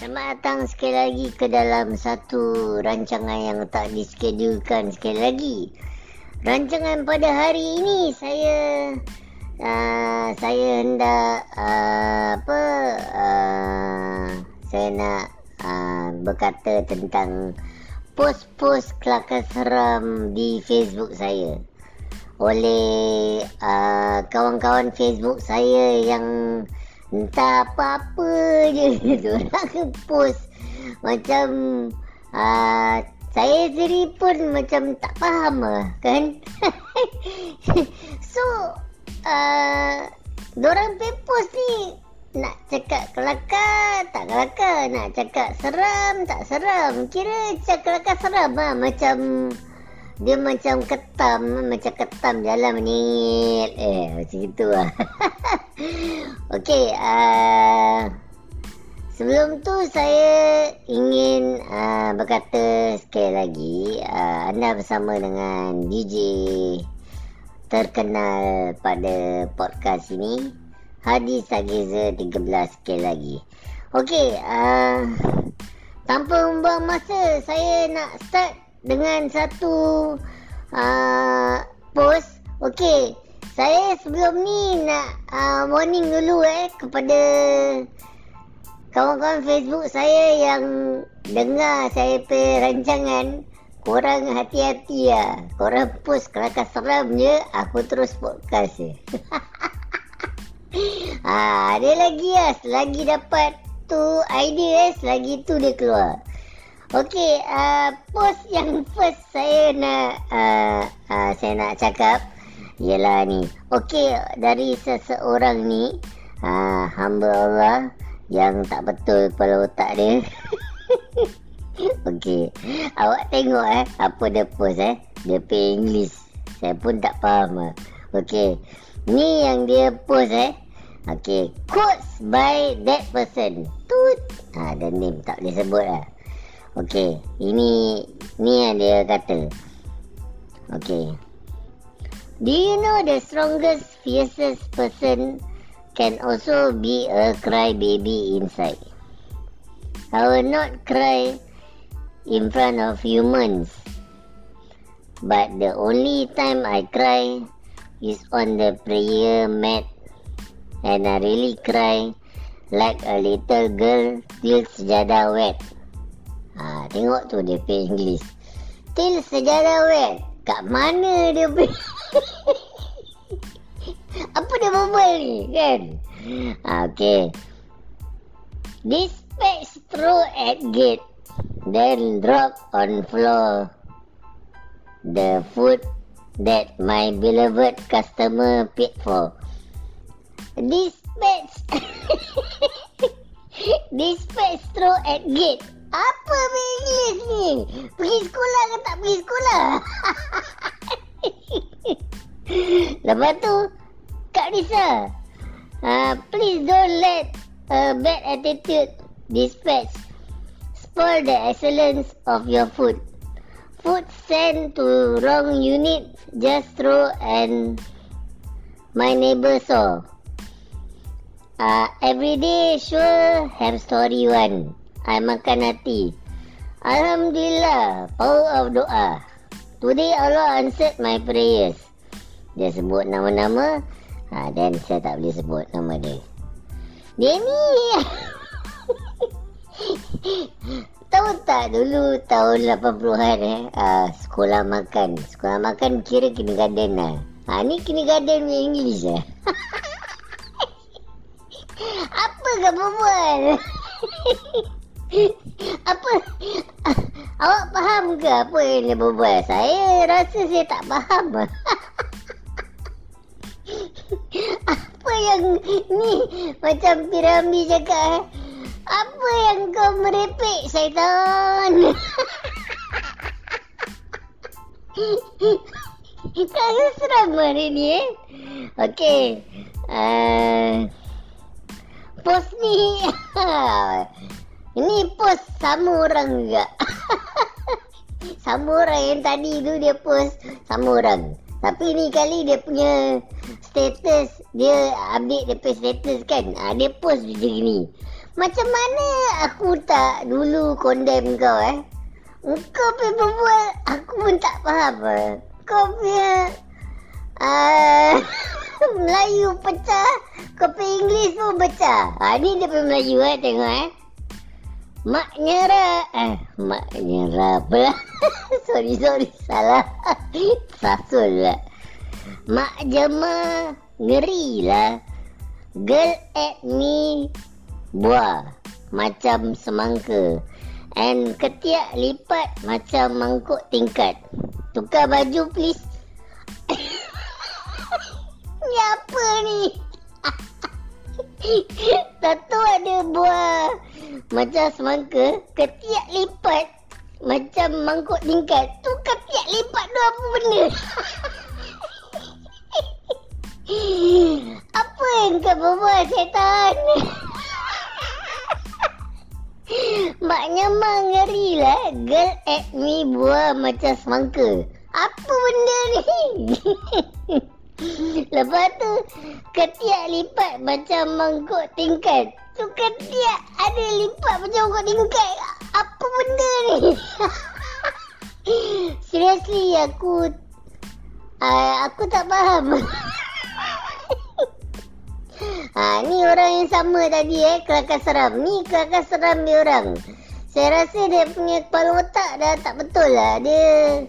Selamat datang sekali lagi ke dalam satu rancangan yang tak diskedulkan sekali lagi. Rancangan pada hari ini saya uh, saya hendak uh, apa uh, saya nak uh, berkata tentang post-post kelakar seram di Facebook saya oleh uh, kawan-kawan Facebook saya yang Entah apa-apa je. Diorang post Macam uh, Saya sendiri pun macam tak faham lah Kan? So uh, Diorang pay post ni. Nak cakap kelakar Tak kelakar. Nak cakap seram Tak seram. Kira cakap kelakar seram lah. Macam dia macam ketam macam ketam jalan menit eh macam itu lah okey uh, sebelum tu saya ingin uh, berkata sekali lagi uh, anda bersama dengan DJ terkenal pada podcast ini Hadi Sageza 13 sekali lagi okey uh, tanpa membuang masa saya nak start dengan satu uh, post. Okey, saya sebelum ni nak uh, warning dulu eh kepada kawan-kawan Facebook saya yang dengar saya pe rancangan. Korang hati-hati ya. Korang post kelakar seram je, aku terus podcast je. ah, ada lagi ya, selagi dapat tu idea eh, selagi tu dia keluar. Okey, uh, post yang first saya nak uh, uh, saya nak cakap ialah ni. Okey, dari seseorang ni uh, hamba Allah yang tak betul kepala otak dia. Okey. Awak tengok eh apa dia post eh. Dia pay English. Saya pun tak faham ah. Okey. Ni yang dia post eh. Okey, quotes by that person. Tut. Ah, dan name tak boleh sebut lah. Okey, ini ni yang dia kata. Okey. Do you know the strongest, fiercest person can also be a cry baby inside? I will not cry in front of humans. But the only time I cry is on the prayer mat. And I really cry like a little girl till sejadah wet. Ha, tengok tu dia pay English. Til sejarah wet. Kat mana dia pay? Apa dia berbual ni kan? Okay. Dispatch through at gate. Then drop on floor. The food that my beloved customer paid for. Dispatch. Dispatch through at gate. Apa English ni? Pergi sekolah ke tak pergi sekolah? Lepas tu, Kak Risa, uh, please don't let a bad attitude dispatch spoil the excellence of your food. Food sent to wrong unit just throw and my neighbor saw. Uh, every day sure have story one. I makan hati. Alhamdulillah, power of doa. Today Allah answered my prayers. Dia sebut nama-nama. Ha, dan saya tak boleh sebut nama dia. Ni. Tahu tak dulu tahun 80-an eh. Uh, sekolah makan. Sekolah makan kira kindergarten lah. Ha, ni kindergarten punya English lah. Apa kamu buat? apa? Awak faham ke apa yang dia berbual? Saya rasa saya tak faham. Apa yang ni? Macam piramid cakap eh. Apa yang kau merepek syaitan? Kau seram hari ni eh. Okay uh, Post ni Ini post sama orang juga. sama orang yang tadi tu dia post sama orang. Tapi ni kali dia punya status, dia update dia punya status kan. Ha, dia post macam ni. Macam mana aku tak dulu condemn kau eh? Kau punya berbual, aku pun tak faham eh. Kau punya... Uh, Melayu pecah, kau punya Inggeris pun pecah. Ha, ni dia punya Melayu eh, tengok eh. Mak nyerah. Eh, mak nyerah pula. sorry, sorry. Salah. Sasul lah. Mak jema ngeri lah. Girl at me buah macam semangka. And ketiak lipat macam mangkuk tingkat. Tukar baju please. ni apa ni? Tato ada buah macam semangka. Ketiak lipat macam mangkuk tingkat. Tu ketiak lipat tu apa benda? apa yang kau berbuat setan? Maknya mengeri lah Girl at me buah macam semangka Apa benda ni? Lepas tu Ketiak lipat macam mangkuk tingkat Tu ketiak ada lipat macam mangkuk tingkat Apa benda ni? Seriously aku uh, Aku tak faham Ha, ni orang yang sama tadi eh, kelakar seram. Ni kelakar seram dia orang. Saya rasa dia punya kepala otak dah tak betul lah. Dia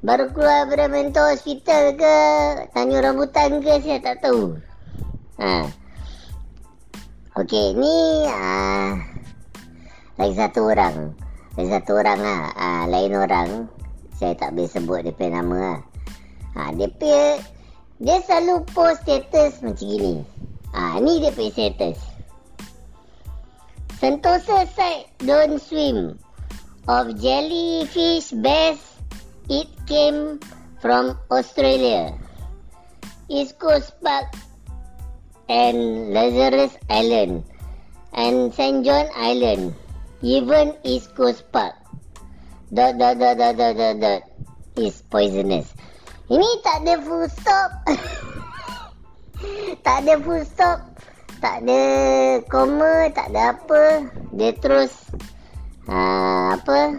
baru keluar dari mental hospital ke, tanya rambutan ke, saya tak tahu. Ha. Okey, ni ha, lagi satu orang. Lagi satu orang lah. Ha, lain orang. Saya tak boleh sebut dia punya nama lah. Ha, dia punya, dia selalu post status macam gini. Ah, ni dia punya status. Sentosa side don't swim. Of jellyfish best it came from Australia. East Coast Park and Lazarus Island and St. John Island. Even East Coast Park. Dot dot dot dot dot dot dot is poisonous. Ini tak ada full stop. tak ada full stop tak ada koma tak ada apa dia terus uh, apa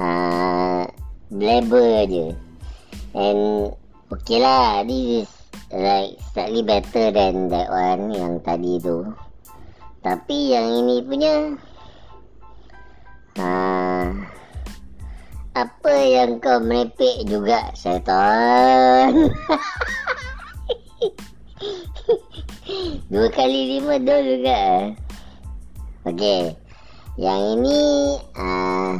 uh, blabber je and okay lah this is like slightly better than that one yang tadi tu. Tapi yang ini punya uh, apa yang kau merepek juga syaitan? Dua kali lima dua juga Okey Yang ini uh,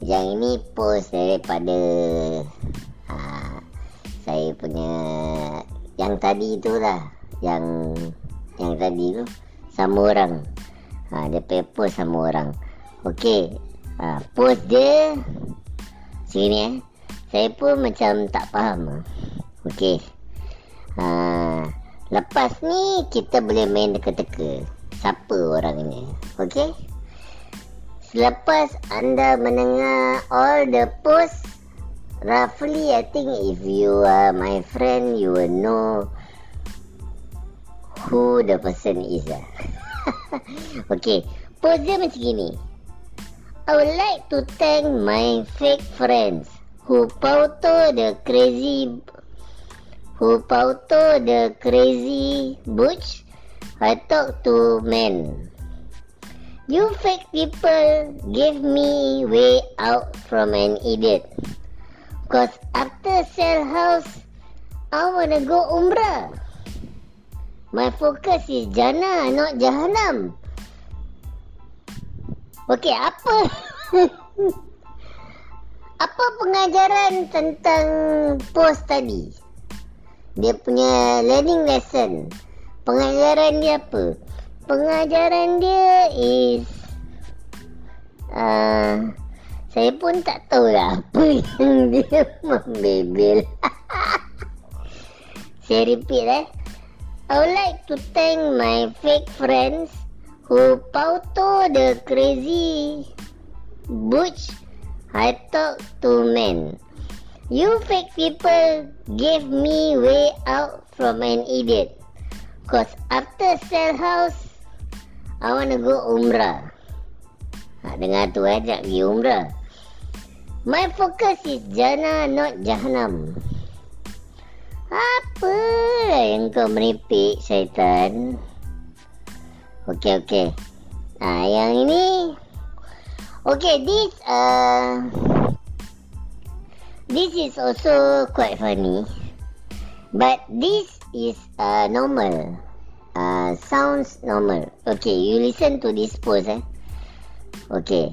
Yang ini post daripada Saya punya Yang tadi tu lah Yang Yang tadi tu Sama orang. Uh, Dia punya post sama orang. Okey uh, Post dia Sini eh. Saya pun macam tak faham Okey. Ha, lepas ni kita boleh main teka-teka siapa orang ni. Okey? Selepas anda mendengar all the post roughly I think if you are my friend you will know who the person is. Lah. Okey, post dia macam gini. I would like to thank my fake friends who photo the crazy who pauto the crazy butch I talk to men. You fake people give me way out from an idiot. Cause after sell house, I wanna go umrah. My focus is Jannah, not Jahannam. Okay, apa? apa pengajaran tentang post tadi? dia punya learning lesson pengajaran dia apa pengajaran dia is uh, saya pun tak tahu lah apa yang dia membebel saya repeat eh I would like to thank my fake friends who pauto the crazy butch I talk to men. You fake people gave me way out from an idiot. Cause after sell house, I want to go umrah. Ha, dengar tu eh, nak pergi umrah. My focus is jannah, not jahannam. Apa yang kau meripik, syaitan? Okey, okey. Ah, yang ini. Okey, this uh, this is also quite funny. But this is uh, normal. Uh, sounds normal. Okay, you listen to this pose. Eh? Okay.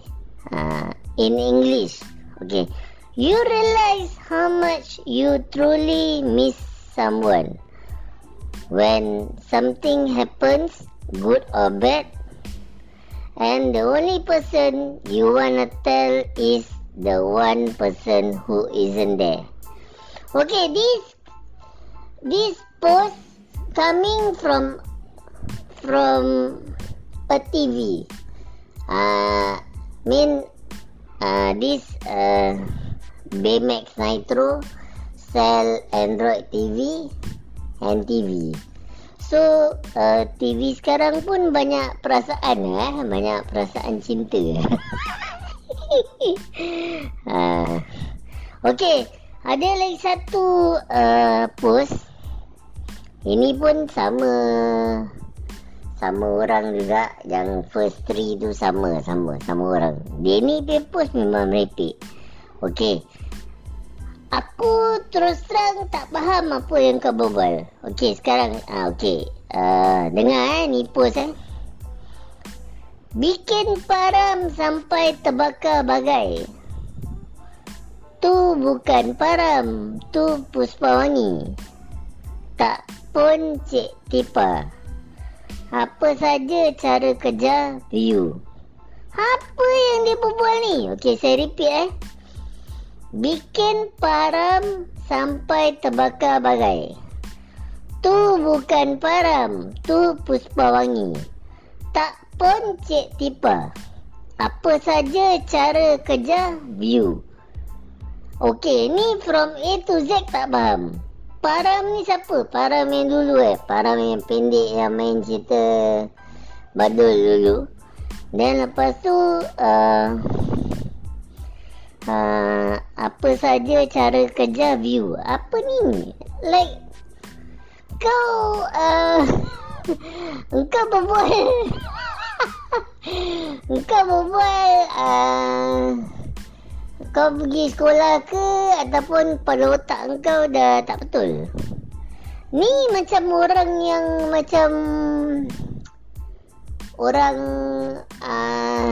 Uh, in English. Okay. You realize how much you truly miss someone. When something happens, good or bad, and the only person you wanna tell is the one person who isn't there. Okay, this this post coming from from a TV. Uh, mean uh, this uh, Baymax Nitro sell Android TV and TV. So uh, TV sekarang pun banyak perasaan eh, banyak perasaan cinta. uh, okay, ada lagi satu uh, post. Ini pun sama sama orang juga yang first three tu sama sama sama orang. Dia ni dia post memang merepek. Okay. Aku terus terang tak faham apa yang kau berbual. Okey, sekarang ah okey. Uh, dengar eh ni post eh. Bikin param sampai terbakar bagai. Tu bukan param, tu puspa wangi. Tak pun cik tipa. Apa saja cara kerja view. Apa yang dia berbual ni? Okey, saya repeat eh. Bikin param sampai terbakar bagai. Tu bukan param, tu puspa wangi. Tak pun cik tipa. Apa saja cara kerja view. Okey, ni from A to Z tak faham. Param ni siapa? Param yang dulu eh. Param yang pendek yang main cerita badul dulu. Dan lepas tu... Uh, uh, apa saja cara kerja view apa ni like kau uh, engkau berbual engkau berbual uh, kau pergi sekolah ke ataupun pada otak engkau dah tak betul ni macam orang yang macam orang uh,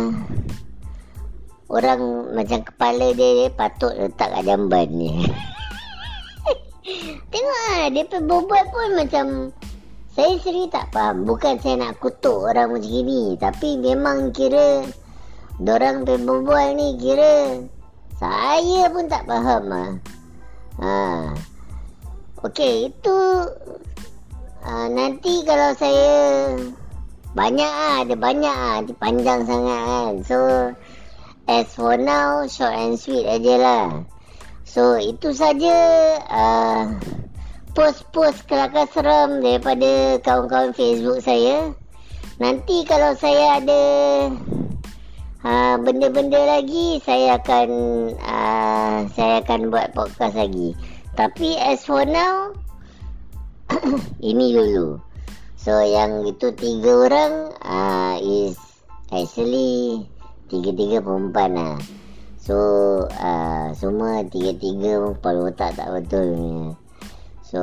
Orang macam kepala dia, dia patut letak kat jamban ni. Tengok lah, dia berbual pun macam... Saya sendiri tak faham. Bukan saya nak kutuk orang macam ni. Tapi memang kira... Diorang pun ni kira... Saya pun tak faham lah. Ha. Okey, itu... Uh, nanti kalau saya... Banyak ah, ada banyak ah, panjang sangat kan. So, As for now, short and sweet aja lah. So, itu saja uh, post-post kelakar seram daripada kawan-kawan Facebook saya. Nanti kalau saya ada uh, benda-benda lagi, saya akan uh, saya akan buat podcast lagi. Tapi as for now, ini dulu. So, yang itu tiga orang uh, is actually tiga-tiga perempuan lah. So, uh, semua tiga-tiga pun kepala otak tak betul ni. So,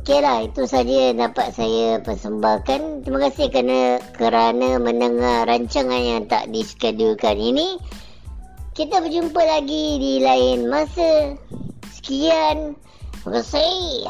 okey lah. Itu saja yang dapat saya persembahkan. Terima kasih kerana, kerana mendengar rancangan yang tak diskedulkan ini. Kita berjumpa lagi di lain masa. Sekian. Terima kasih.